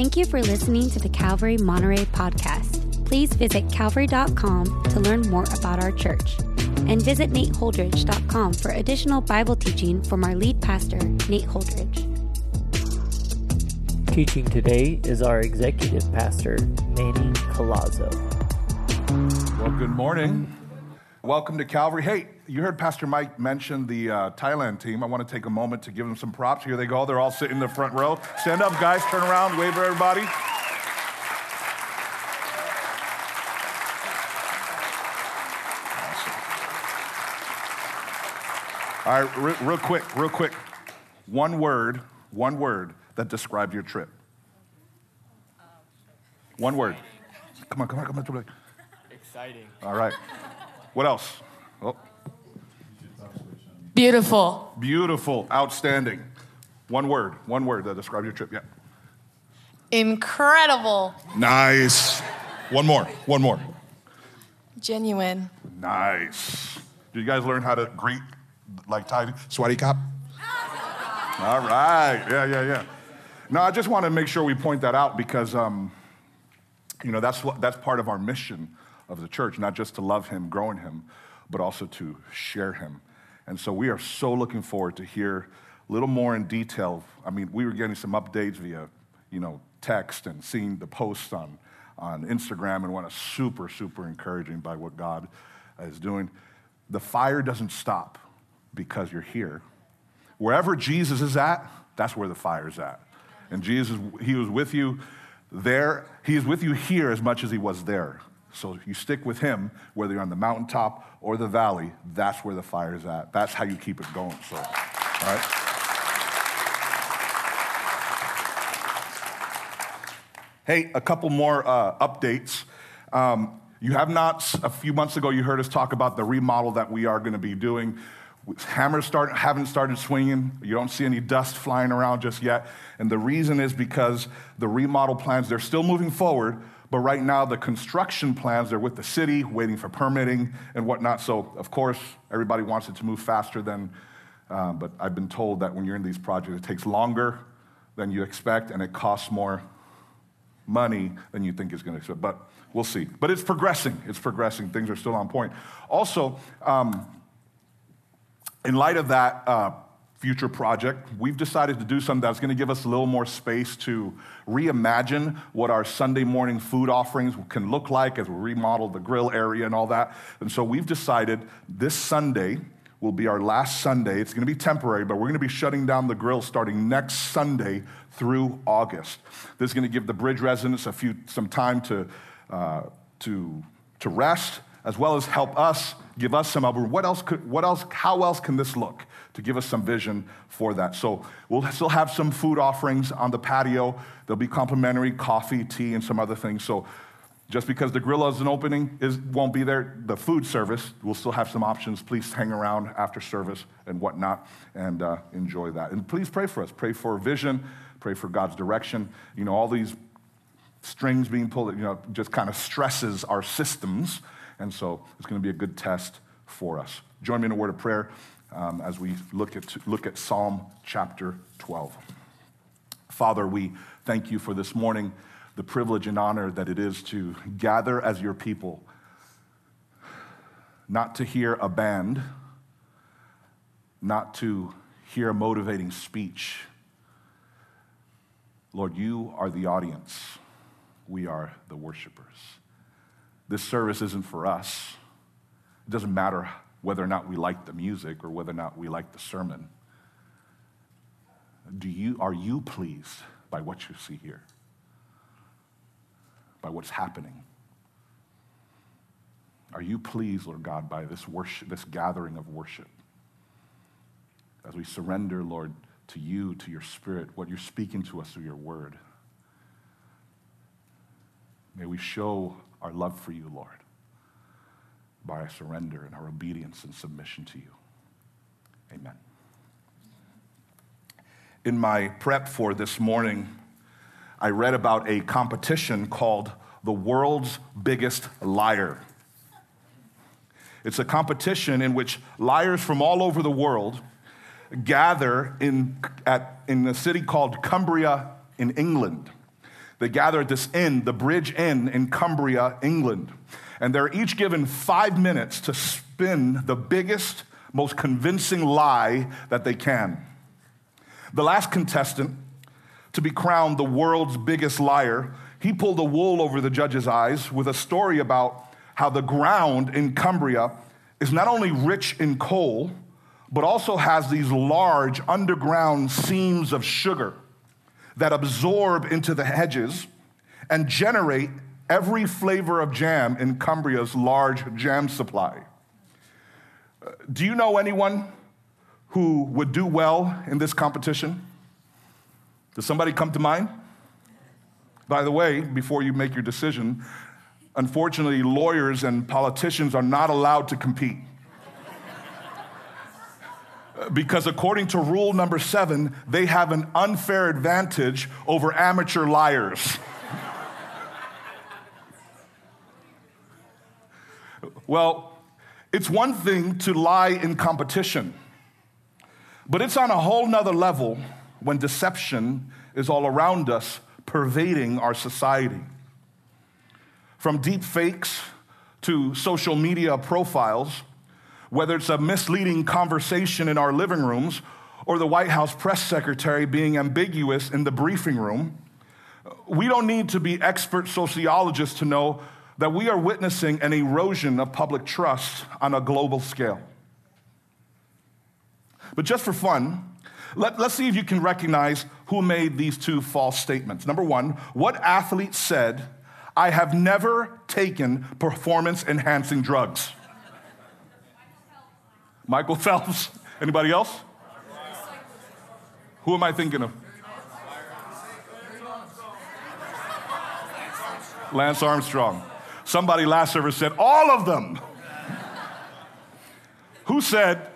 Thank you for listening to the Calvary Monterey podcast. Please visit calvary.com to learn more about our church. And visit nateholdridge.com for additional Bible teaching from our lead pastor, Nate Holdridge. Teaching today is our executive pastor, Manny Collazo. Well, good morning. Welcome to Calvary. Hey, you heard Pastor Mike mention the uh, Thailand team. I want to take a moment to give them some props. Here they go. They're all sitting in the front row. Stand up, guys. Turn around. Wave at everybody. All right, re- real quick, real quick. One word, one word that described your trip. One word. Come on, come on, come on. come on. Exciting. All right. What else? Beautiful. beautiful, outstanding. One word, one word that describes your trip. Yeah. Incredible. Nice. One more, one more. Genuine. Nice. Did you guys learn how to greet like Thai? Sweaty cop? All right. Yeah, yeah, yeah. No, I just want to make sure we point that out because, um, you know, that's, what, that's part of our mission of the church, not just to love him, grow in him, but also to share him. And so we are so looking forward to hear a little more in detail. I mean, we were getting some updates via, you know, text and seeing the posts on, on Instagram and what super, super encouraging by what God is doing. The fire doesn't stop because you're here. Wherever Jesus is at, that's where the fire's at. And Jesus, he was with you there. He is with you here as much as he was there. So you stick with him, whether you're on the mountaintop or the valley, that's where the fire is at. That's how you keep it going. So, all right? Hey, a couple more uh, updates. Um, you have not, a few months ago, you heard us talk about the remodel that we are going to be doing. Hammers start, haven't started swinging. You don't see any dust flying around just yet. And the reason is because the remodel plans, they're still moving forward, but right now the construction plans, they're with the city, waiting for permitting and whatnot. So, of course, everybody wants it to move faster than, uh, but I've been told that when you're in these projects, it takes longer than you expect and it costs more money than you think is going to expect. But we'll see. But it's progressing. It's progressing. Things are still on point. Also, um, in light of that uh, future project, we've decided to do something that's going to give us a little more space to reimagine what our Sunday morning food offerings can look like as we remodel the grill area and all that. And so we've decided this Sunday will be our last Sunday. It's going to be temporary, but we're going to be shutting down the grill starting next Sunday through August. This is going to give the bridge residents a few some time to uh, to to rest, as well as help us give us some of what else could what else how else can this look to give us some vision for that. So we'll still have some food offerings on the patio. There'll be complimentary coffee tea and some other things. So just because the grill isn't opening is, won't be there the food service we'll still have some options. Please hang around after service and whatnot and uh, enjoy that. And please pray for us. Pray for vision. Pray for god's direction. You know all these strings being pulled you know just kind of stresses our systems. And so it's going to be a good test for us. Join me in a word of prayer um, as we look at, look at Psalm chapter 12. Father, we thank you for this morning, the privilege and honor that it is to gather as your people, not to hear a band, not to hear a motivating speech. Lord, you are the audience, we are the worshipers. This service isn't for us. It doesn't matter whether or not we like the music or whether or not we like the sermon. Do you, are you pleased by what you see here? By what's happening? Are you pleased, Lord God, by this worship, this gathering of worship? As we surrender, Lord, to you, to your spirit, what you're speaking to us through your word. May we show our love for you, Lord, by our surrender and our obedience and submission to you. Amen. In my prep for this morning, I read about a competition called The World's Biggest Liar. It's a competition in which liars from all over the world gather in, at, in a city called Cumbria in England. They gather at this inn, the Bridge Inn in Cumbria, England. And they're each given five minutes to spin the biggest, most convincing lie that they can. The last contestant to be crowned the world's biggest liar, he pulled the wool over the judge's eyes with a story about how the ground in Cumbria is not only rich in coal, but also has these large underground seams of sugar that absorb into the hedges and generate every flavor of jam in Cumbria's large jam supply. Uh, do you know anyone who would do well in this competition? Does somebody come to mind? By the way, before you make your decision, unfortunately, lawyers and politicians are not allowed to compete. because according to rule number seven, they have an unfair advantage over amateur liars. Well, it's one thing to lie in competition, but it's on a whole nother level when deception is all around us, pervading our society. From deep fakes to social media profiles, whether it's a misleading conversation in our living rooms or the White House press secretary being ambiguous in the briefing room, we don't need to be expert sociologists to know that we are witnessing an erosion of public trust on a global scale. But just for fun, let, us see if you can recognize who made these two false statements. Number one, what athlete said, I have never taken performance enhancing drugs? Michael Phelps. Anybody else? Who am I thinking of? Lance Armstrong. Somebody last service said, all of them. Who said,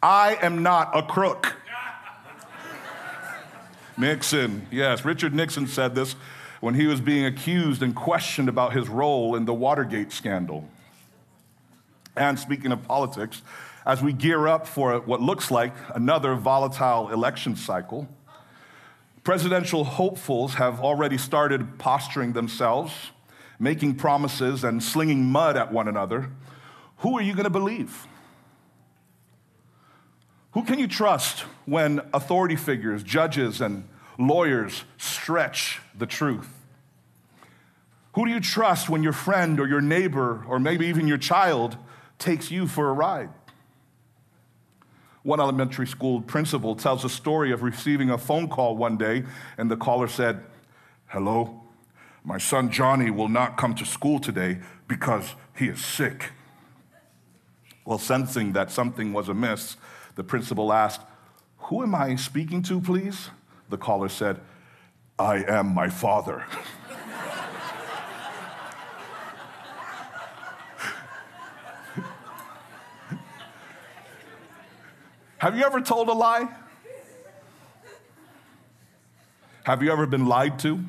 I am not a crook? Nixon. Yes, Richard Nixon said this when he was being accused and questioned about his role in the Watergate scandal. And speaking of politics, as we gear up for what looks like another volatile election cycle, presidential hopefuls have already started posturing themselves, making promises, and slinging mud at one another. Who are you going to believe? Who can you trust when authority figures, judges, and lawyers stretch the truth? Who do you trust when your friend or your neighbor or maybe even your child takes you for a ride? One elementary school principal tells a story of receiving a phone call one day, and the caller said, Hello, my son Johnny will not come to school today because he is sick. Well, sensing that something was amiss, the principal asked, Who am I speaking to, please? The caller said, I am my father. Have you ever told a lie? Have you ever been lied to?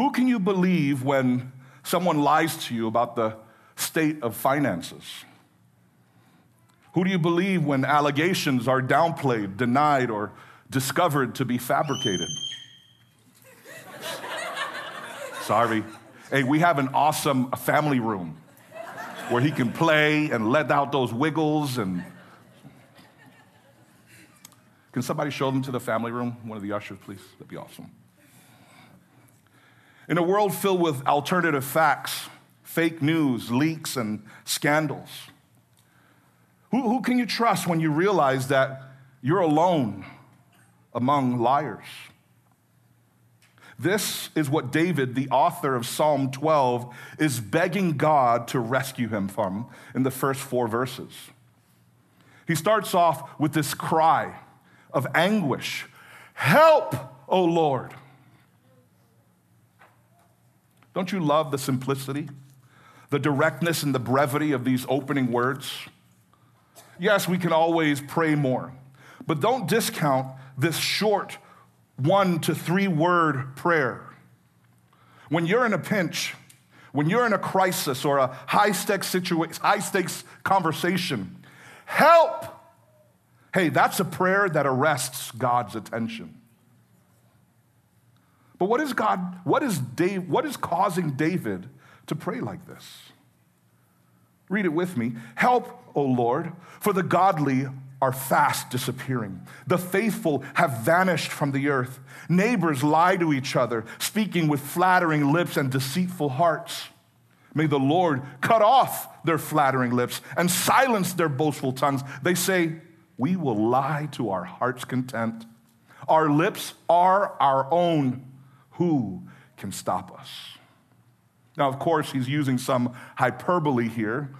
Who can you believe when someone lies to you about the state of finances? Who do you believe when allegations are downplayed, denied, or discovered to be fabricated? Sorry. Hey, we have an awesome family room where he can play and let out those wiggles and can somebody show them to the family room one of the ushers please that'd be awesome in a world filled with alternative facts fake news leaks and scandals who, who can you trust when you realize that you're alone among liars? This is what David, the author of Psalm 12, is begging God to rescue him from in the first four verses. He starts off with this cry of anguish Help, O Lord. Don't you love the simplicity, the directness, and the brevity of these opening words? yes, we can always pray more, but don't discount this short one to three word prayer. When you're in a pinch, when you're in a crisis or a high stakes situation, high stakes conversation, help. Hey, that's a prayer that arrests God's attention. But what is God, what is Dave, what is causing David to pray like this? Read it with me. Help, O Lord, for the godly are fast disappearing. The faithful have vanished from the earth. Neighbors lie to each other, speaking with flattering lips and deceitful hearts. May the Lord cut off their flattering lips and silence their boastful tongues. They say, We will lie to our heart's content. Our lips are our own. Who can stop us? Now, of course, he's using some hyperbole here,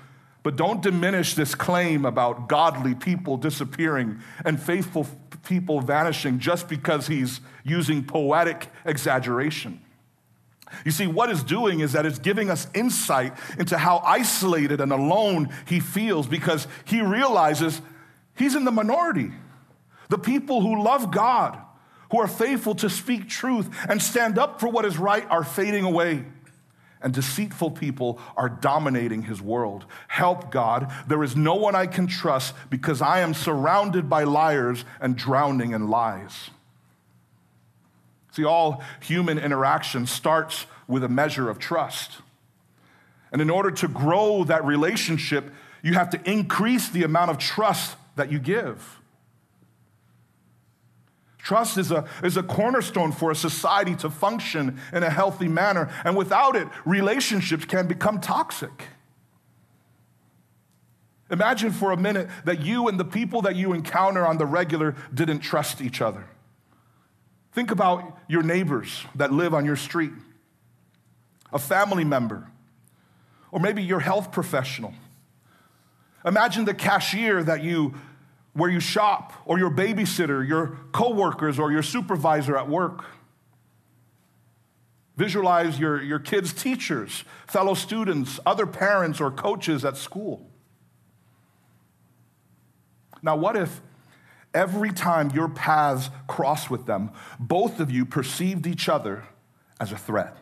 but don't diminish this claim about godly people disappearing and faithful people vanishing just because he's using poetic exaggeration. You see, what it's doing is that it's giving us insight into how isolated and alone he feels because he realizes he's in the minority. The people who love God, who are faithful to speak truth and stand up for what is right, are fading away and deceitful people are dominating his world. Help, God. There is no one I can trust because I am surrounded by liars and drowning in lies. See, all human interaction starts with a measure of trust. And in order to grow that relationship, you have to increase the amount of trust that you give. Trust is a, is a cornerstone for a society to function in a healthy manner. And without it, relationships can become toxic. Imagine for a minute that you and the people that you encounter on the regular didn't trust each other. Think about your neighbors that live on your street, a family member, or maybe your health professional. Imagine the cashier that you where you shop, or your babysitter, your coworkers, or your supervisor at work. Visualize your, your kids' teachers, fellow students, other parents, or coaches at school. Now, what if every time your paths cross with them, both of you perceived each other as a threat?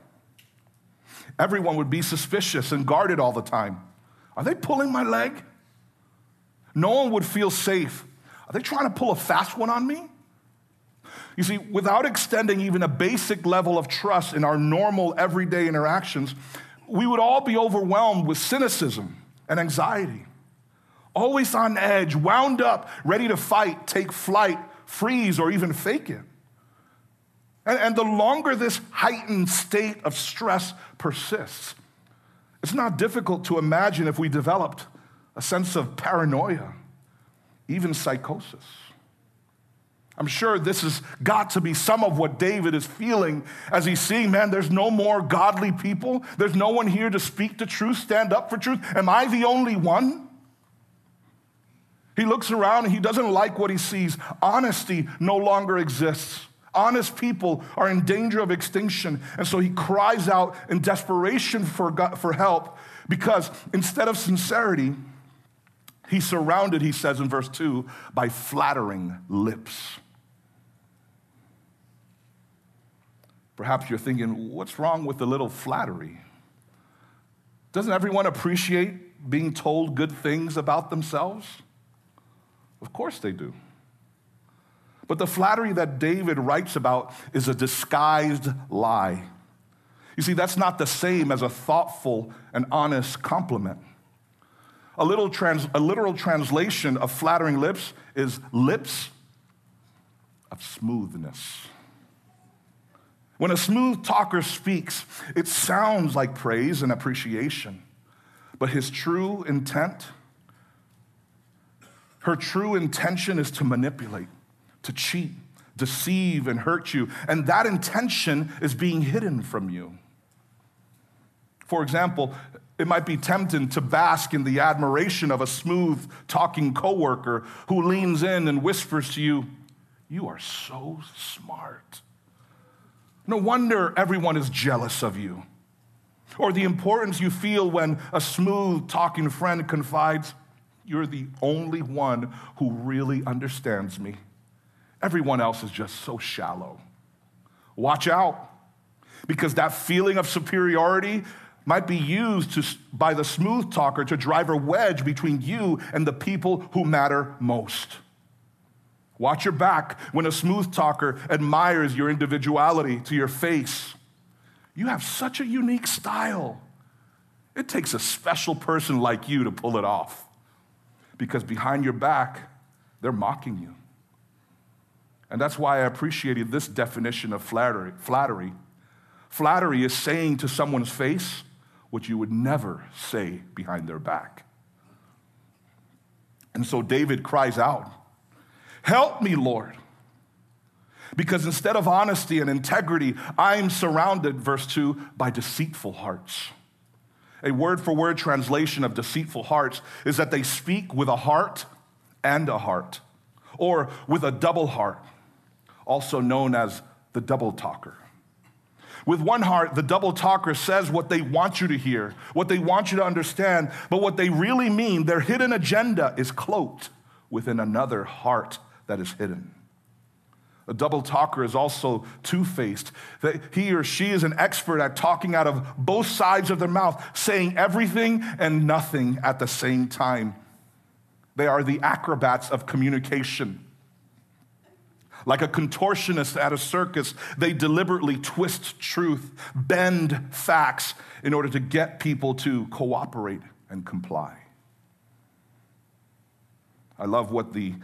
Everyone would be suspicious and guarded all the time. Are they pulling my leg? No one would feel safe. Are they trying to pull a fast one on me? You see, without extending even a basic level of trust in our normal everyday interactions, we would all be overwhelmed with cynicism and anxiety. Always on edge, wound up, ready to fight, take flight, freeze, or even fake it. And, and the longer this heightened state of stress persists, it's not difficult to imagine if we developed a sense of paranoia, even psychosis. I'm sure this has got to be some of what David is feeling as he's seeing, man, there's no more godly people. There's no one here to speak the truth, stand up for truth. Am I the only one? He looks around and he doesn't like what he sees. Honesty no longer exists. Honest people are in danger of extinction. And so he cries out in desperation for, God, for help because instead of sincerity, He's surrounded, he says in verse 2, by flattering lips. Perhaps you're thinking, what's wrong with a little flattery? Doesn't everyone appreciate being told good things about themselves? Of course they do. But the flattery that David writes about is a disguised lie. You see, that's not the same as a thoughtful and honest compliment. A, little trans, a literal translation of flattering lips is lips of smoothness. When a smooth talker speaks, it sounds like praise and appreciation, but his true intent, her true intention is to manipulate, to cheat, deceive, and hurt you. And that intention is being hidden from you. For example, it might be tempting to bask in the admiration of a smooth talking coworker who leans in and whispers to you, You are so smart. No wonder everyone is jealous of you. Or the importance you feel when a smooth talking friend confides, You're the only one who really understands me. Everyone else is just so shallow. Watch out, because that feeling of superiority might be used to, by the smooth talker to drive a wedge between you and the people who matter most. Watch your back when a smooth talker admires your individuality to your face. You have such a unique style. It takes a special person like you to pull it off because behind your back, they're mocking you. And that's why I appreciated this definition of flattery. Flattery, flattery is saying to someone's face what you would never say behind their back. And so David cries out, Help me, Lord. Because instead of honesty and integrity, I'm surrounded, verse 2, by deceitful hearts. A word for word translation of deceitful hearts is that they speak with a heart and a heart, or with a double heart, also known as the double talker. With one heart, the double talker says what they want you to hear, what they want you to understand, but what they really mean, their hidden agenda, is cloaked within another heart that is hidden. A double talker is also two faced. He or she is an expert at talking out of both sides of their mouth, saying everything and nothing at the same time. They are the acrobats of communication. Like a contortionist at a circus, they deliberately twist truth, bend facts in order to get people to cooperate and comply. I love what the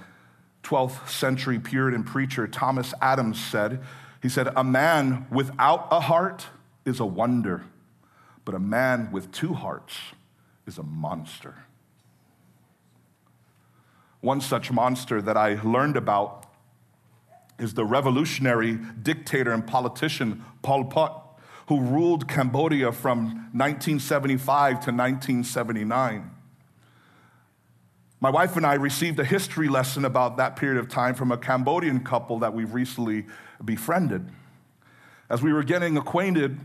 12th century Puritan preacher Thomas Adams said. He said, A man without a heart is a wonder, but a man with two hearts is a monster. One such monster that I learned about is the revolutionary dictator and politician Pol Pot, who ruled Cambodia from 1975 to 1979. My wife and I received a history lesson about that period of time from a Cambodian couple that we've recently befriended. As we were getting acquainted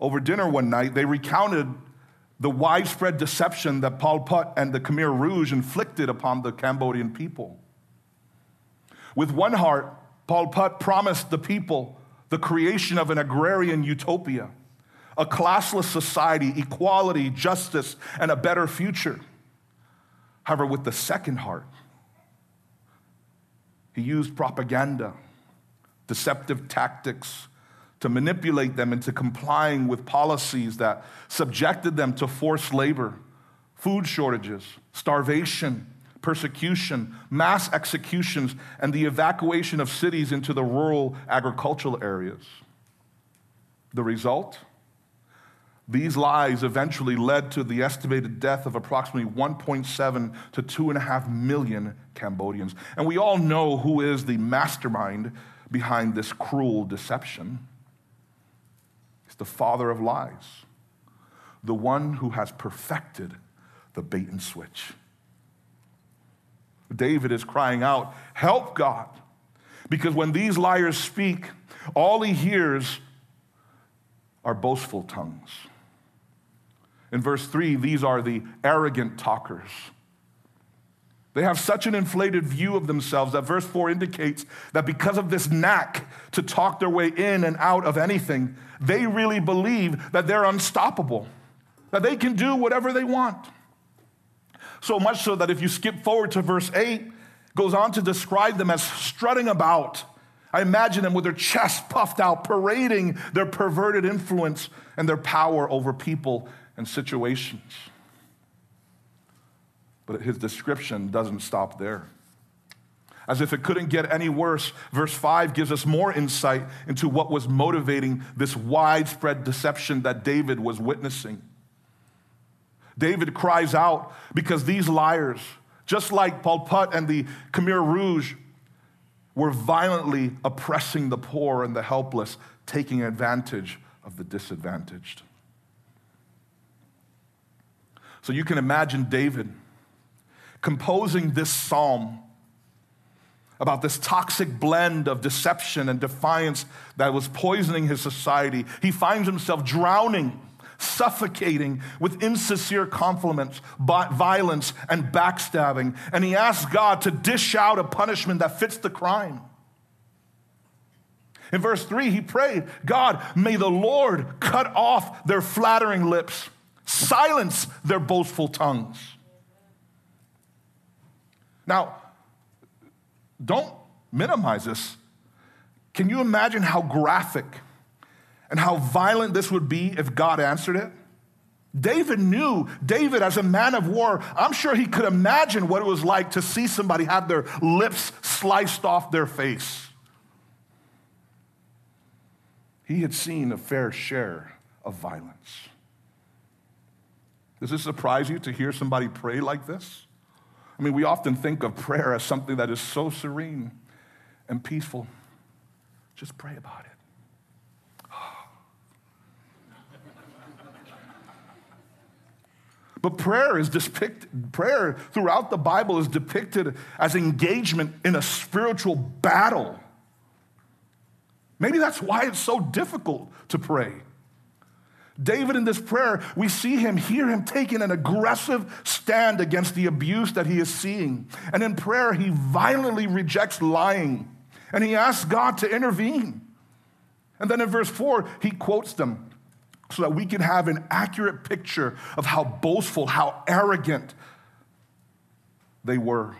over dinner one night, they recounted the widespread deception that Pol Pot and the Khmer Rouge inflicted upon the Cambodian people. With one heart, Pol Pot promised the people the creation of an agrarian utopia, a classless society, equality, justice, and a better future. However, with the second heart, he used propaganda, deceptive tactics to manipulate them into complying with policies that subjected them to forced labor, food shortages, starvation, persecution, mass executions, and the evacuation of cities into the rural agricultural areas. The result? These lies eventually led to the estimated death of approximately 1.7 to 2.5 million Cambodians. And we all know who is the mastermind behind this cruel deception. It's the father of lies, the one who has perfected the bait and switch. David is crying out, Help God. Because when these liars speak, all he hears are boastful tongues. In verse 3, these are the arrogant talkers. They have such an inflated view of themselves that verse 4 indicates that because of this knack to talk their way in and out of anything, they really believe that they're unstoppable, that they can do whatever they want. So much so that if you skip forward to verse 8, goes on to describe them as strutting about. I imagine them with their chests puffed out, parading their perverted influence and their power over people and situations. But his description doesn't stop there. As if it couldn't get any worse, verse 5 gives us more insight into what was motivating this widespread deception that David was witnessing. David cries out because these liars, just like Pol Pot and the Khmer Rouge, were violently oppressing the poor and the helpless, taking advantage of the disadvantaged. So you can imagine David composing this psalm about this toxic blend of deception and defiance that was poisoning his society. He finds himself drowning suffocating with insincere compliments, violence, and backstabbing. And he asks God to dish out a punishment that fits the crime. In verse 3, he prayed, God, may the Lord cut off their flattering lips, silence their boastful tongues. Now, don't minimize this. Can you imagine how graphic and how violent this would be if God answered it? David knew, David, as a man of war, I'm sure he could imagine what it was like to see somebody have their lips sliced off their face. He had seen a fair share of violence. Does it surprise you to hear somebody pray like this? I mean, we often think of prayer as something that is so serene and peaceful. Just pray about it. But prayer is depicted, prayer throughout the Bible is depicted as engagement in a spiritual battle. Maybe that's why it's so difficult to pray. David, in this prayer, we see him, hear him taking an aggressive stand against the abuse that he is seeing. And in prayer, he violently rejects lying and he asks God to intervene. And then in verse 4, he quotes them so that we can have an accurate picture of how boastful, how arrogant they were.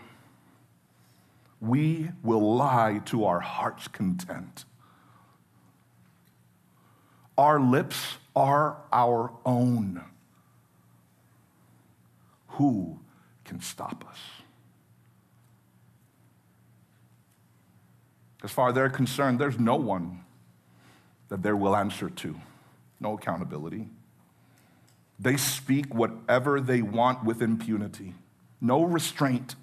We will lie to our heart's content. Our lips are our own. Who can stop us? As far as they're concerned, there's no one that they will answer to no accountability. They speak whatever they want with impunity, no restraint.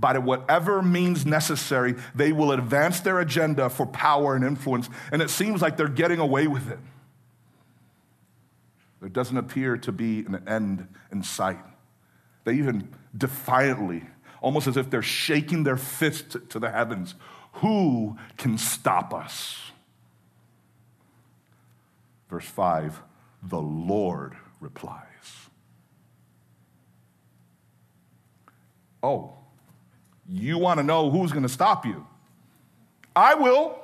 By whatever means necessary, they will advance their agenda for power and influence, and it seems like they're getting away with it. There doesn't appear to be an end in sight. They even defiantly, almost as if they're shaking their fist to the heavens, who can stop us? Verse 5 the Lord replies. Oh, you want to know who's going to stop you? I will,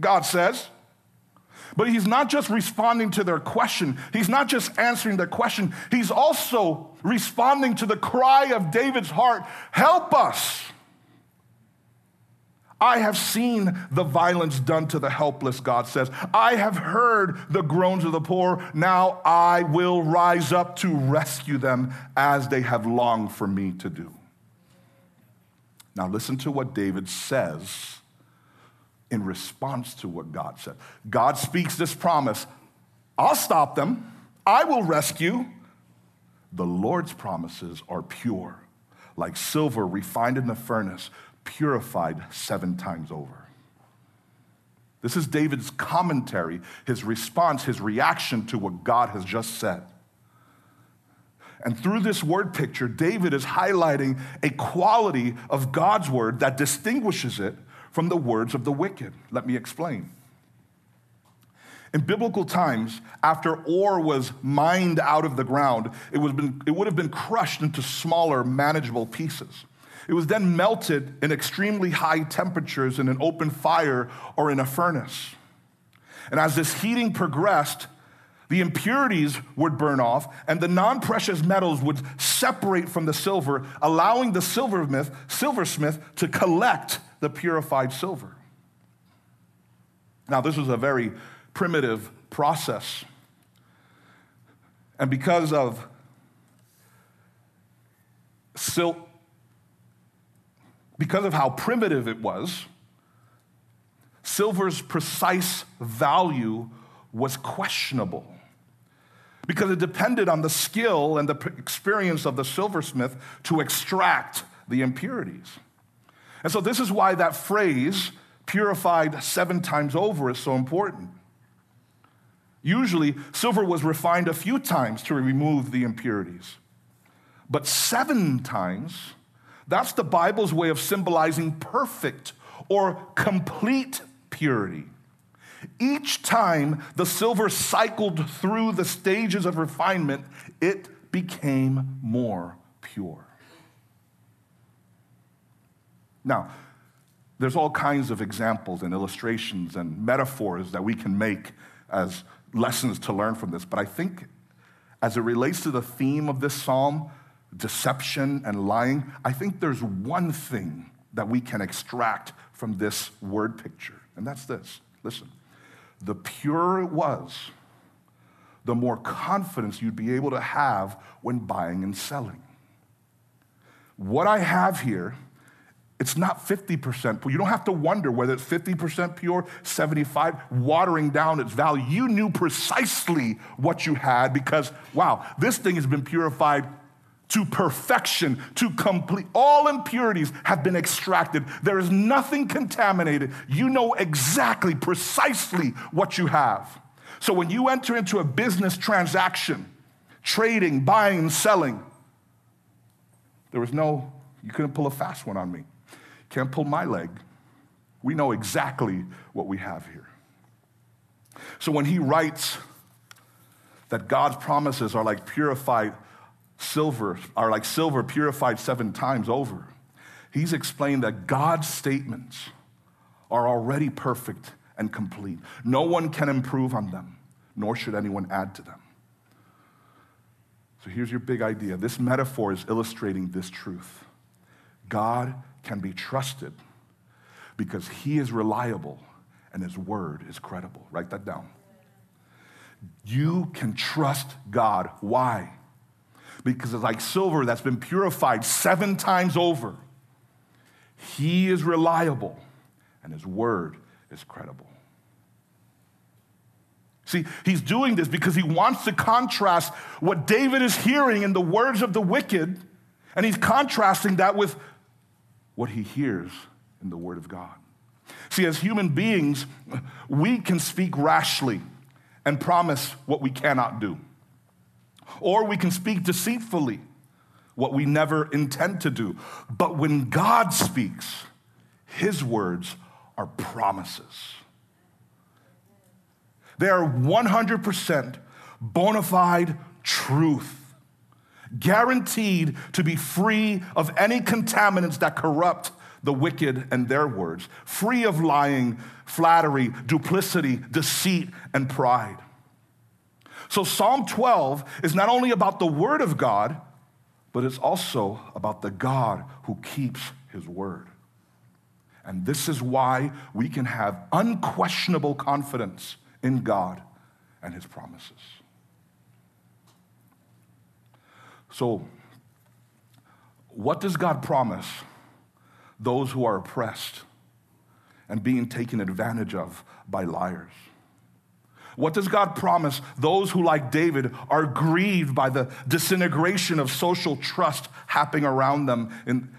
God says. But he's not just responding to their question, he's not just answering their question, he's also responding to the cry of David's heart Help us! I have seen the violence done to the helpless, God says. I have heard the groans of the poor. Now I will rise up to rescue them as they have longed for me to do. Now listen to what David says in response to what God said. God speaks this promise I'll stop them, I will rescue. The Lord's promises are pure, like silver refined in the furnace purified seven times over. This is David's commentary, his response, his reaction to what God has just said. And through this word picture, David is highlighting a quality of God's word that distinguishes it from the words of the wicked. Let me explain. In biblical times, after ore was mined out of the ground, it, was been, it would have been crushed into smaller, manageable pieces. It was then melted in extremely high temperatures in an open fire or in a furnace. And as this heating progressed, the impurities would burn off and the non precious metals would separate from the silver, allowing the silversmith, silversmith to collect the purified silver. Now, this was a very primitive process. And because of sil- because of how primitive it was, silver's precise value was questionable because it depended on the skill and the experience of the silversmith to extract the impurities. And so, this is why that phrase, purified seven times over, is so important. Usually, silver was refined a few times to remove the impurities, but seven times that's the Bible's way of symbolizing perfect or complete purity. Each time the silver cycled through the stages of refinement, it became more pure. Now, there's all kinds of examples and illustrations and metaphors that we can make as lessons to learn from this, but I think as it relates to the theme of this psalm, deception and lying, I think there's one thing that we can extract from this word picture. And that's this listen, the purer it was, the more confidence you'd be able to have when buying and selling. What I have here, it's not 50% pure. You don't have to wonder whether it's 50% pure, 75, watering down its value. You knew precisely what you had because, wow, this thing has been purified to perfection, to complete. All impurities have been extracted. There is nothing contaminated. You know exactly, precisely what you have. So when you enter into a business transaction, trading, buying, and selling, there was no, you couldn't pull a fast one on me. Can't pull my leg. We know exactly what we have here. So when he writes that God's promises are like purified silver, are like silver purified seven times over, he's explained that God's statements are already perfect and complete. No one can improve on them, nor should anyone add to them. So here's your big idea. This metaphor is illustrating this truth God can be trusted because he is reliable and his word is credible. Write that down. You can trust God. Why? Because it's like silver that's been purified seven times over. He is reliable and his word is credible. See, he's doing this because he wants to contrast what David is hearing in the words of the wicked, and he's contrasting that with what he hears in the Word of God. See, as human beings, we can speak rashly and promise what we cannot do, or we can speak deceitfully what we never intend to do. But when God speaks, his words are promises. They are 100% bona fide truth, guaranteed to be free of any contaminants that corrupt the wicked and their words, free of lying, flattery, duplicity, deceit, and pride. So, Psalm 12 is not only about the Word of God, but it's also about the God who keeps His Word. And this is why we can have unquestionable confidence in God and his promises. So, what does God promise those who are oppressed and being taken advantage of by liars? What does God promise those who, like David, are grieved by the disintegration of social trust happening around them? In,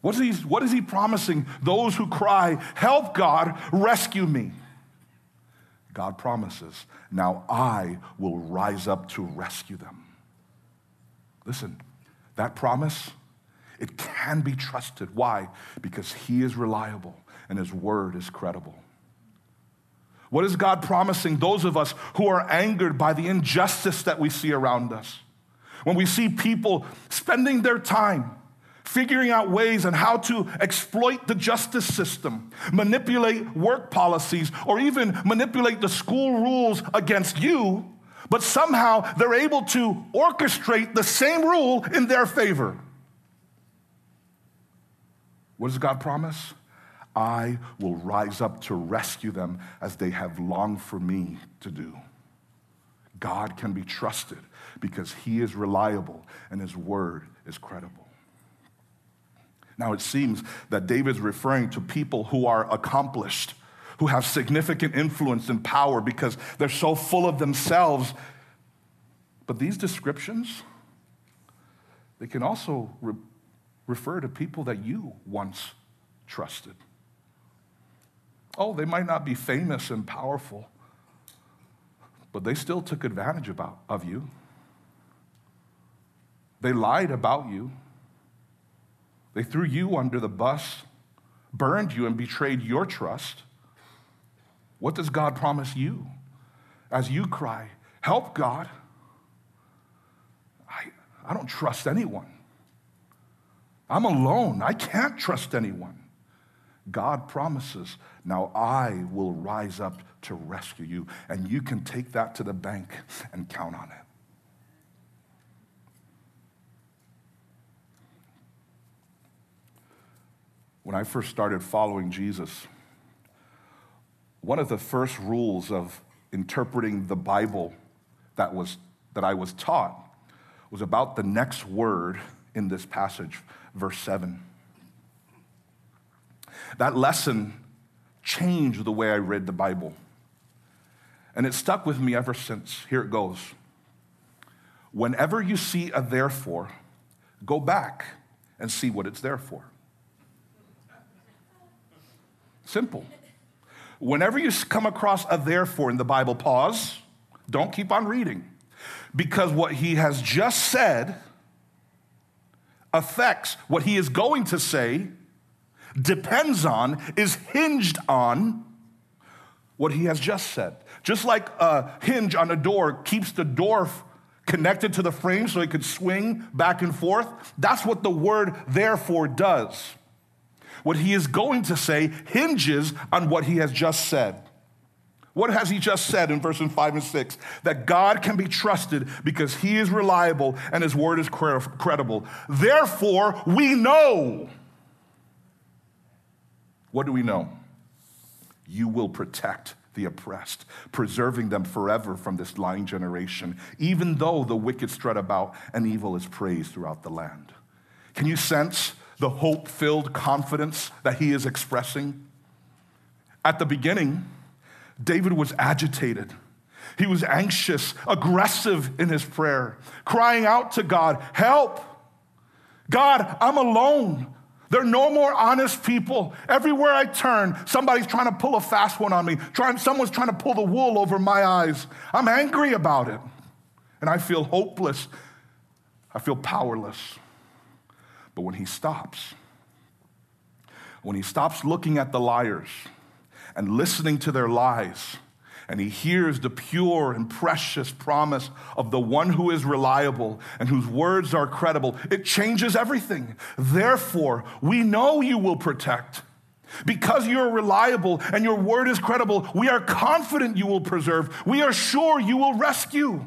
what, is he, what is he promising those who cry, Help God, rescue me? God promises, now I will rise up to rescue them. Listen, that promise, it can be trusted. Why? Because He is reliable and His word is credible. What is God promising those of us who are angered by the injustice that we see around us? When we see people spending their time figuring out ways on how to exploit the justice system, manipulate work policies, or even manipulate the school rules against you, but somehow they're able to orchestrate the same rule in their favor. What does God promise? I will rise up to rescue them as they have longed for me to do. God can be trusted because he is reliable and his word is credible. Now, it seems that David's referring to people who are accomplished, who have significant influence and power because they're so full of themselves. But these descriptions, they can also re- refer to people that you once trusted. Oh, they might not be famous and powerful, but they still took advantage about, of you. They lied about you. They threw you under the bus, burned you, and betrayed your trust. What does God promise you as you cry, Help, God? I, I don't trust anyone. I'm alone. I can't trust anyone. God promises, Now I will rise up to rescue you. And you can take that to the bank and count on it. When I first started following Jesus, one of the first rules of interpreting the Bible that, was, that I was taught was about the next word in this passage, verse 7. That lesson changed the way I read the Bible. And it stuck with me ever since. Here it goes. Whenever you see a therefore, go back and see what it's there for. Simple. Whenever you come across a therefore in the Bible, pause. Don't keep on reading. Because what he has just said affects what he is going to say, depends on, is hinged on what he has just said. Just like a hinge on a door keeps the door connected to the frame so it could swing back and forth, that's what the word therefore does. What he is going to say hinges on what he has just said. What has he just said in verses 5 and 6? That God can be trusted because he is reliable and his word is credible. Therefore, we know. What do we know? You will protect the oppressed, preserving them forever from this lying generation, even though the wicked strut about and evil is praised throughout the land. Can you sense the hope filled confidence that he is expressing? At the beginning, David was agitated. He was anxious, aggressive in his prayer, crying out to God, Help! God, I'm alone. There are no more honest people. Everywhere I turn, somebody's trying to pull a fast one on me. Trying, someone's trying to pull the wool over my eyes. I'm angry about it. And I feel hopeless. I feel powerless. But when he stops, when he stops looking at the liars and listening to their lies, and he hears the pure and precious promise of the one who is reliable and whose words are credible, it changes everything. Therefore, we know you will protect. Because you're reliable and your word is credible, we are confident you will preserve. We are sure you will rescue.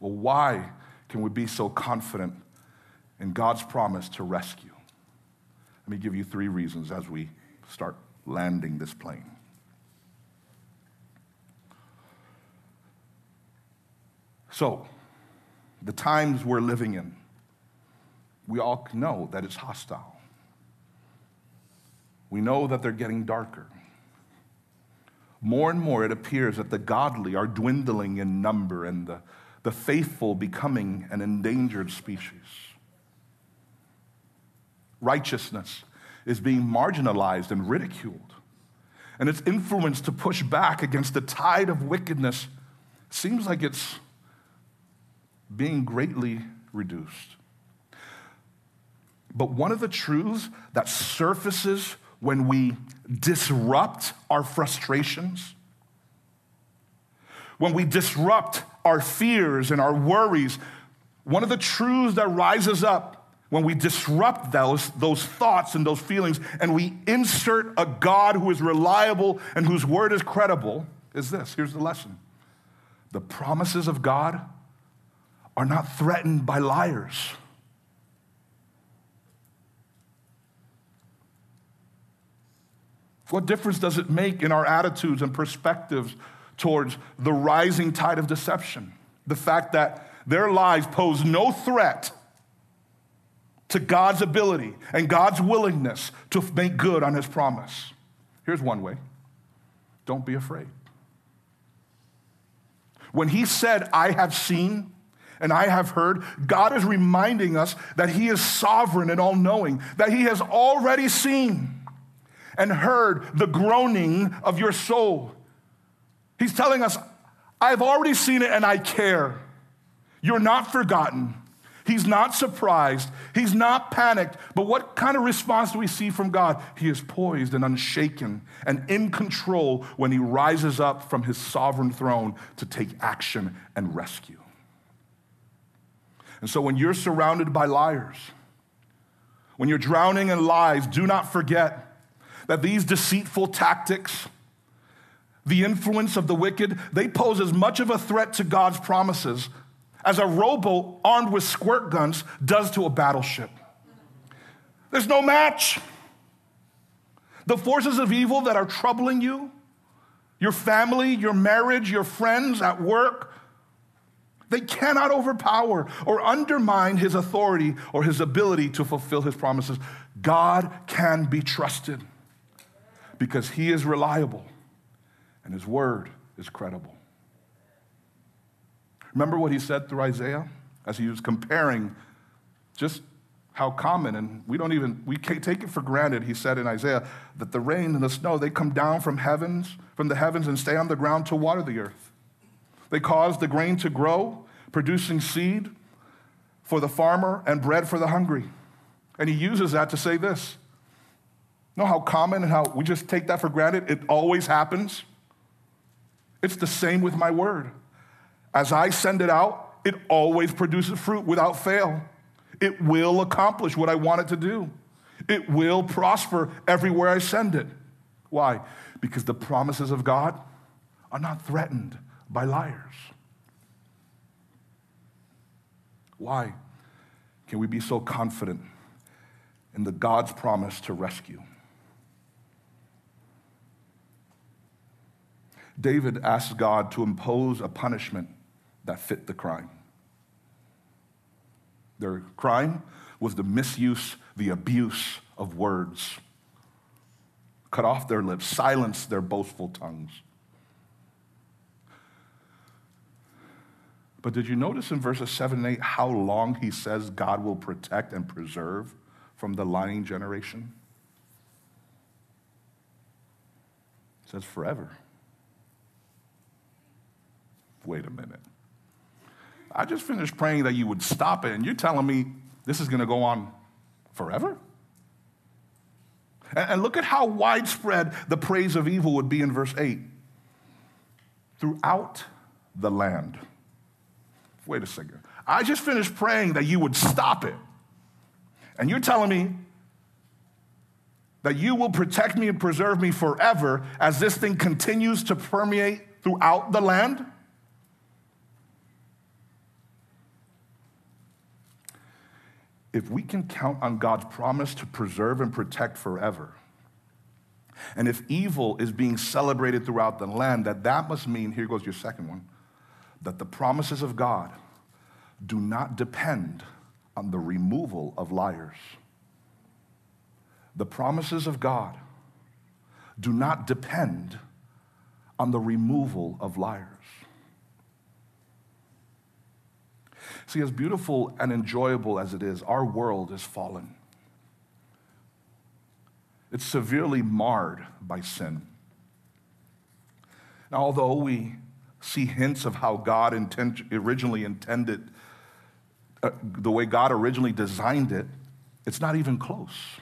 Well, why can we be so confident in God's promise to rescue? Let me give you three reasons as we start landing this plane. So, the times we're living in, we all know that it's hostile. We know that they're getting darker. More and more, it appears that the godly are dwindling in number and the, the faithful becoming an endangered species. Righteousness is being marginalized and ridiculed, and its influence to push back against the tide of wickedness seems like it's being greatly reduced. But one of the truths that surfaces when we disrupt our frustrations, when we disrupt our fears and our worries, one of the truths that rises up when we disrupt those, those thoughts and those feelings and we insert a God who is reliable and whose word is credible is this. Here's the lesson the promises of God are not threatened by liars. What difference does it make in our attitudes and perspectives towards the rising tide of deception? The fact that their lies pose no threat to God's ability and God's willingness to make good on his promise. Here's one way don't be afraid. When he said, I have seen, and I have heard, God is reminding us that He is sovereign and all knowing, that He has already seen and heard the groaning of your soul. He's telling us, I've already seen it and I care. You're not forgotten. He's not surprised. He's not panicked. But what kind of response do we see from God? He is poised and unshaken and in control when he rises up from his sovereign throne to take action and rescue. And so when you're surrounded by liars, when you're drowning in lies, do not forget that these deceitful tactics, the influence of the wicked, they pose as much of a threat to God's promises as a rowboat armed with squirt guns does to a battleship. There's no match. The forces of evil that are troubling you, your family, your marriage, your friends at work, they cannot overpower or undermine his authority or his ability to fulfill his promises. God can be trusted because he is reliable and his word is credible. Remember what he said through Isaiah as he was comparing just how common and we don't even we can't take it for granted he said in isaiah that the rain and the snow they come down from heavens from the heavens and stay on the ground to water the earth they cause the grain to grow producing seed for the farmer and bread for the hungry. And he uses that to say this. You know how common and how we just take that for granted? It always happens. It's the same with my word. As i send it out it always produces fruit without fail. It will accomplish what I want it to do. It will prosper everywhere I send it. Why? Because the promises of God are not threatened by liars. Why can we be so confident in the God's promise to rescue? David asked God to impose a punishment that fit the crime. Their crime was the misuse, the abuse of words. Cut off their lips, silence their boastful tongues. But did you notice in verses 7 and 8 how long he says God will protect and preserve from the lying generation? It says forever. Wait a minute. I just finished praying that you would stop it, and you're telling me this is going to go on forever? And look at how widespread the praise of evil would be in verse 8. Throughout the land. Wait a second. I just finished praying that you would stop it. And you're telling me that you will protect me and preserve me forever as this thing continues to permeate throughout the land? if we can count on God's promise to preserve and protect forever, and if evil is being celebrated throughout the land, that that must mean, here goes your second one, that the promises of God do not depend on the removal of liars. The promises of God do not depend on the removal of liars. See, as beautiful and enjoyable as it is, our world is fallen. It's severely marred by sin. Now, although we see hints of how God intent, originally intended, uh, the way God originally designed it, it's not even close.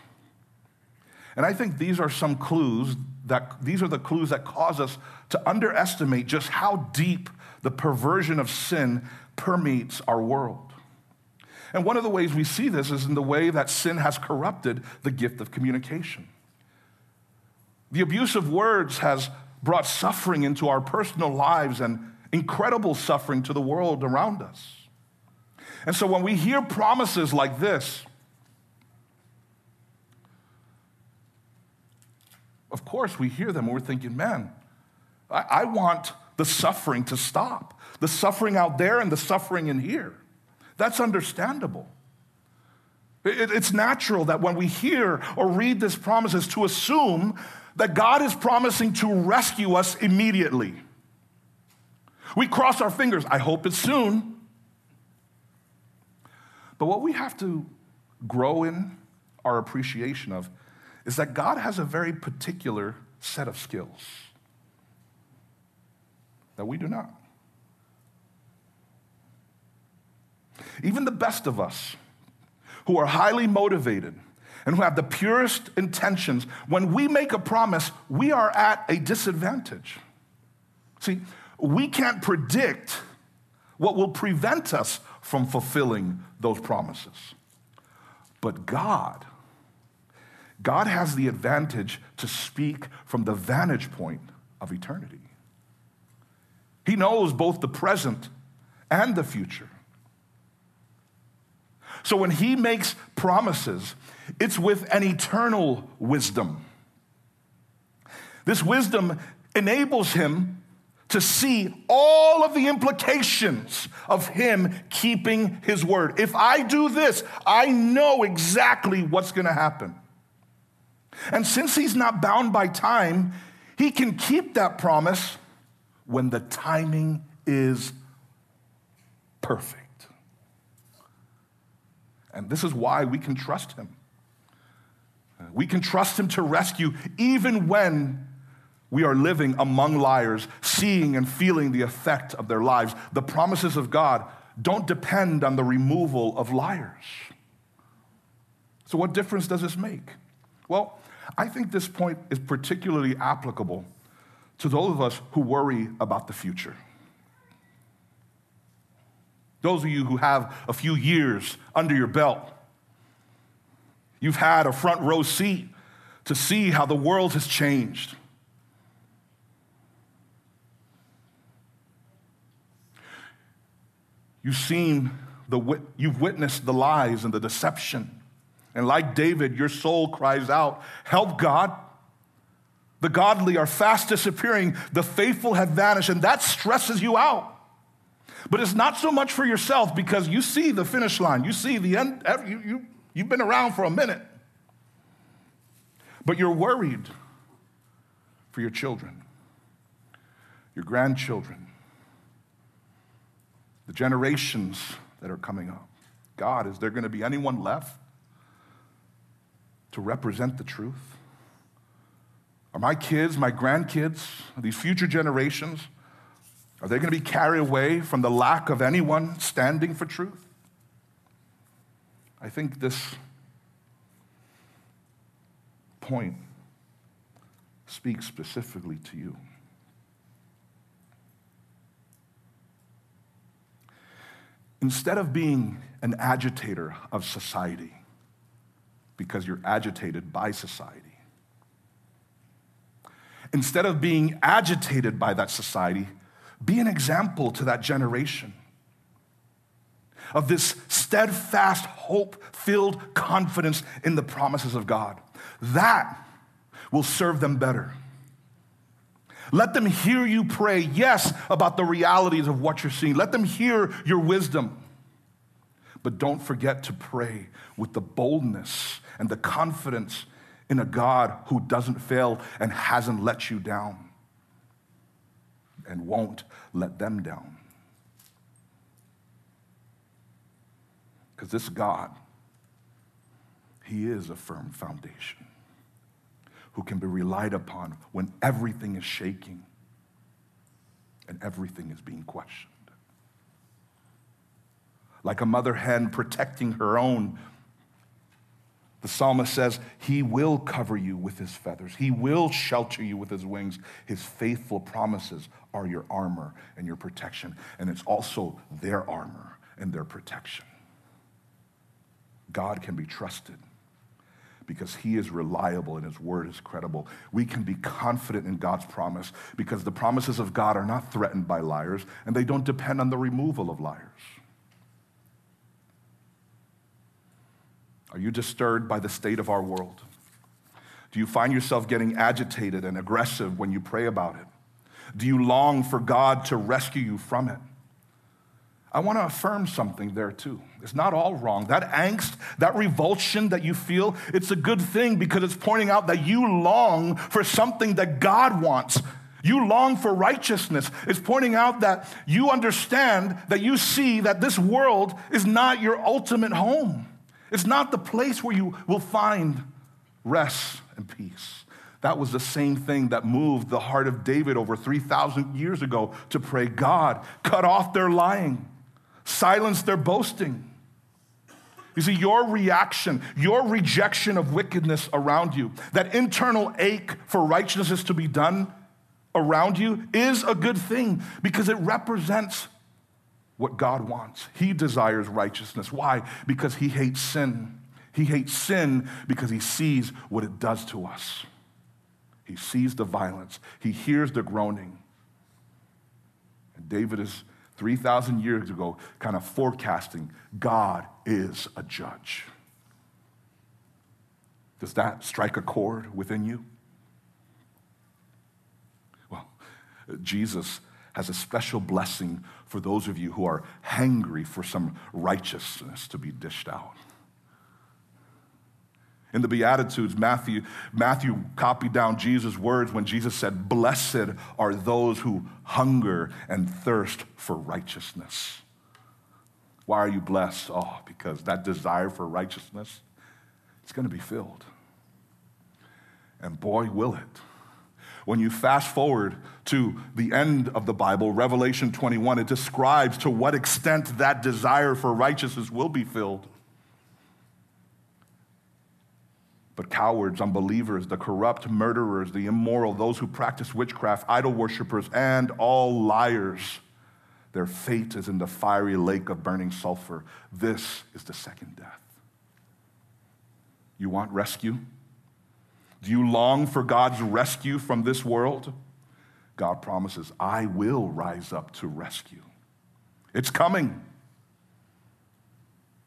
And I think these are some clues that these are the clues that cause us to underestimate just how deep the perversion of sin permeates our world. And one of the ways we see this is in the way that sin has corrupted the gift of communication. The abuse of words has brought suffering into our personal lives and incredible suffering to the world around us. And so when we hear promises like this, of course we hear them and we're thinking, man, I, I want the suffering to stop the suffering out there and the suffering in here. That's understandable. It's natural that when we hear or read these promises to assume that God is promising to rescue us immediately. We cross our fingers. I hope it's soon. But what we have to grow in our appreciation of is that God has a very particular set of skills that we do not. Even the best of us who are highly motivated and who have the purest intentions, when we make a promise, we are at a disadvantage. See, we can't predict what will prevent us from fulfilling those promises. But God, God has the advantage to speak from the vantage point of eternity. He knows both the present and the future. So when he makes promises, it's with an eternal wisdom. This wisdom enables him to see all of the implications of him keeping his word. If I do this, I know exactly what's going to happen. And since he's not bound by time, he can keep that promise when the timing is perfect. And this is why we can trust him. We can trust him to rescue even when we are living among liars, seeing and feeling the effect of their lives. The promises of God don't depend on the removal of liars. So, what difference does this make? Well, I think this point is particularly applicable to those of us who worry about the future. Those of you who have a few years under your belt, you've had a front row seat to see how the world has changed. You've seen the, you've witnessed the lies and the deception. And like David, your soul cries out, Help God. The godly are fast disappearing, the faithful have vanished, and that stresses you out. But it's not so much for yourself because you see the finish line, you see the end, you, you, you've been around for a minute. But you're worried for your children, your grandchildren, the generations that are coming up. God, is there going to be anyone left to represent the truth? Are my kids, my grandkids, these future generations, are they going to be carried away from the lack of anyone standing for truth? I think this point speaks specifically to you. Instead of being an agitator of society, because you're agitated by society, instead of being agitated by that society, be an example to that generation of this steadfast, hope filled confidence in the promises of God. That will serve them better. Let them hear you pray, yes, about the realities of what you're seeing. Let them hear your wisdom. But don't forget to pray with the boldness and the confidence in a God who doesn't fail and hasn't let you down and won't let them down. Because this God, He is a firm foundation who can be relied upon when everything is shaking and everything is being questioned. Like a mother hen protecting her own the psalmist says, He will cover you with His feathers. He will shelter you with His wings. His faithful promises are your armor and your protection. And it's also their armor and their protection. God can be trusted because He is reliable and His word is credible. We can be confident in God's promise because the promises of God are not threatened by liars and they don't depend on the removal of liars. Are you disturbed by the state of our world? Do you find yourself getting agitated and aggressive when you pray about it? Do you long for God to rescue you from it? I want to affirm something there too. It's not all wrong. That angst, that revulsion that you feel, it's a good thing because it's pointing out that you long for something that God wants. You long for righteousness. It's pointing out that you understand that you see that this world is not your ultimate home. It's not the place where you will find rest and peace. That was the same thing that moved the heart of David over 3,000 years ago to pray, God, cut off their lying, silence their boasting. You see, your reaction, your rejection of wickedness around you, that internal ache for righteousness to be done around you is a good thing because it represents what God wants. He desires righteousness. Why? Because he hates sin. He hates sin because he sees what it does to us. He sees the violence, he hears the groaning. And David is 3,000 years ago kind of forecasting God is a judge. Does that strike a chord within you? Well, Jesus has a special blessing for those of you who are hangry for some righteousness to be dished out. In the Beatitudes, Matthew, Matthew copied down Jesus' words when Jesus said, Blessed are those who hunger and thirst for righteousness. Why are you blessed? Oh, because that desire for righteousness, it's going to be filled. And boy, will it. When you fast forward to the end of the Bible, Revelation 21, it describes to what extent that desire for righteousness will be filled. But cowards, unbelievers, the corrupt, murderers, the immoral, those who practice witchcraft, idol worshippers, and all liars, their fate is in the fiery lake of burning sulfur. This is the second death. You want rescue? Do you long for God's rescue from this world? God promises, I will rise up to rescue. It's coming.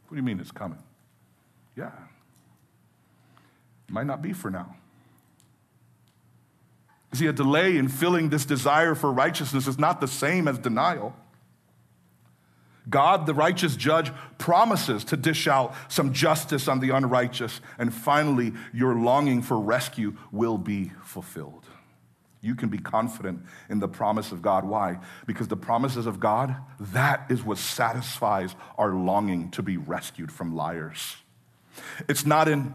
What do you mean it's coming? Yeah. Might not be for now. See, a delay in filling this desire for righteousness is not the same as denial. God, the righteous judge, promises to dish out some justice on the unrighteous, and finally, your longing for rescue will be fulfilled. You can be confident in the promise of God. Why? Because the promises of God, that is what satisfies our longing to be rescued from liars. It's not in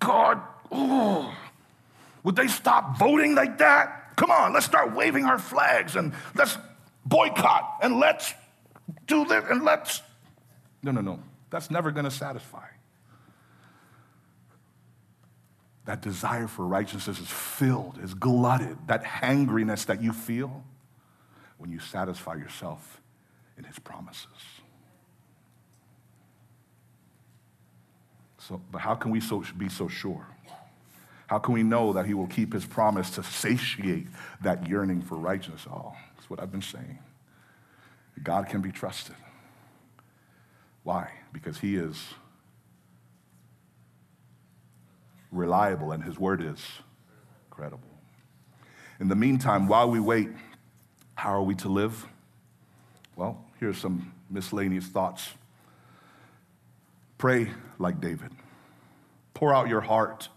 God, oh, would they stop voting like that? Come on, let's start waving our flags and let's boycott and let's do this and let's. No, no, no. That's never going to satisfy. That desire for righteousness is filled, is glutted. That hangriness that you feel when you satisfy yourself in his promises. So, but how can we so, be so sure? How can we know that he will keep his promise to satiate that yearning for righteousness? Oh, that's what I've been saying. God can be trusted. Why? Because he is reliable and his word is credible. In the meantime, while we wait, how are we to live? Well, here's some miscellaneous thoughts. Pray like David. Pour out your heart.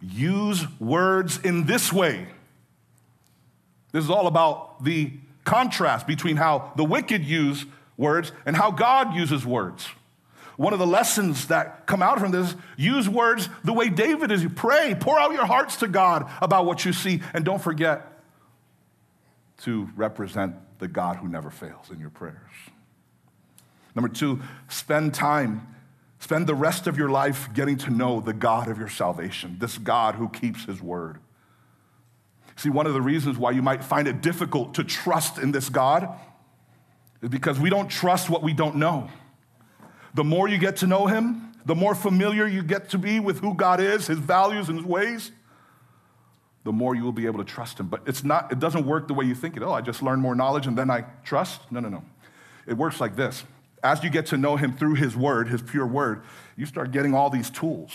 Use words in this way. This is all about the contrast between how the wicked use words and how God uses words. One of the lessons that come out from this use words the way David is. You pray, pour out your hearts to God about what you see, and don't forget to represent the God who never fails in your prayers. Number two, spend time, spend the rest of your life getting to know the God of your salvation, this God who keeps his word. See, one of the reasons why you might find it difficult to trust in this God is because we don't trust what we don't know. The more you get to know Him, the more familiar you get to be with who God is, His values, and His ways, the more you will be able to trust Him. But it's not, it doesn't work the way you think it. Oh, I just learn more knowledge and then I trust. No, no, no. It works like this. As you get to know Him through His Word, His pure Word, you start getting all these tools,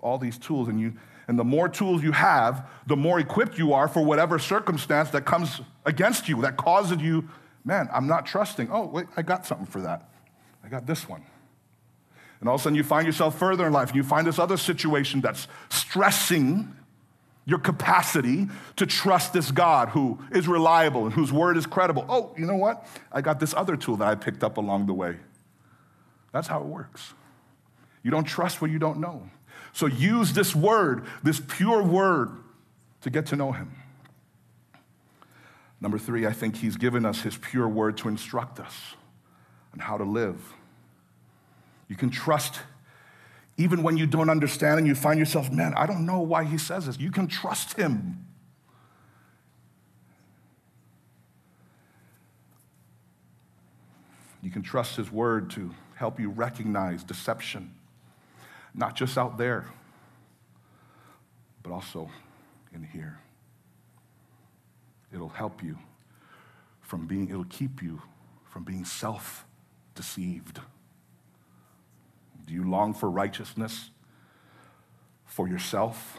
all these tools, and you and the more tools you have, the more equipped you are for whatever circumstance that comes against you, that causes you, man, I'm not trusting. Oh, wait, I got something for that. I got this one. And all of a sudden you find yourself further in life and you find this other situation that's stressing your capacity to trust this God who is reliable and whose word is credible. Oh, you know what? I got this other tool that I picked up along the way. That's how it works. You don't trust what you don't know. So use this word, this pure word, to get to know him. Number three, I think he's given us his pure word to instruct us on how to live. You can trust even when you don't understand and you find yourself, man, I don't know why he says this. You can trust him. You can trust his word to help you recognize deception not just out there, but also in here. It'll help you from being, it'll keep you from being self deceived. Do you long for righteousness for yourself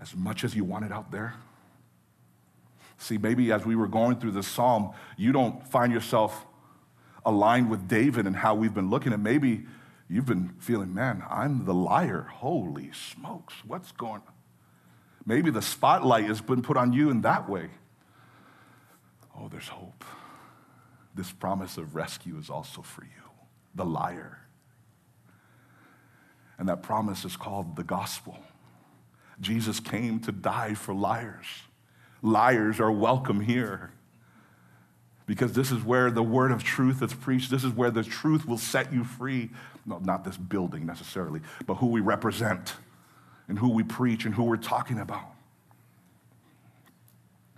as much as you want it out there? See, maybe as we were going through this psalm, you don't find yourself aligned with David and how we've been looking at. Maybe you've been feeling, man, I'm the liar. Holy smokes, what's going on? Maybe the spotlight has been put on you in that way. Oh, there's hope. This promise of rescue is also for you, the liar. And that promise is called the gospel. Jesus came to die for liars. Liars are welcome here because this is where the word of truth is preached. This is where the truth will set you free. No, not this building necessarily, but who we represent and who we preach and who we're talking about.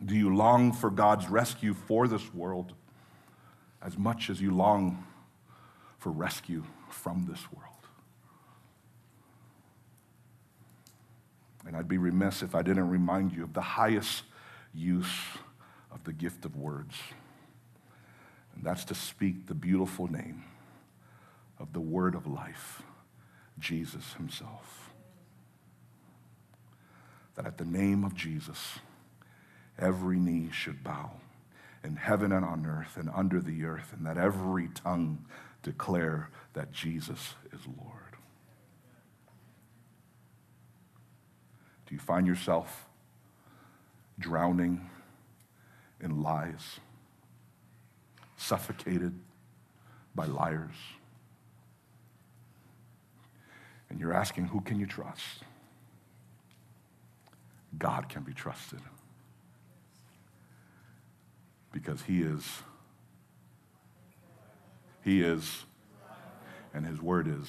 Do you long for God's rescue for this world as much as you long for rescue from this world? And I'd be remiss if I didn't remind you of the highest use of the gift of words. And that's to speak the beautiful name of the word of life, Jesus himself. That at the name of Jesus, every knee should bow in heaven and on earth and under the earth, and that every tongue declare that Jesus is Lord. Do you find yourself drowning in lies, suffocated by liars? And you're asking, who can you trust? God can be trusted because He is. He is, and His word is.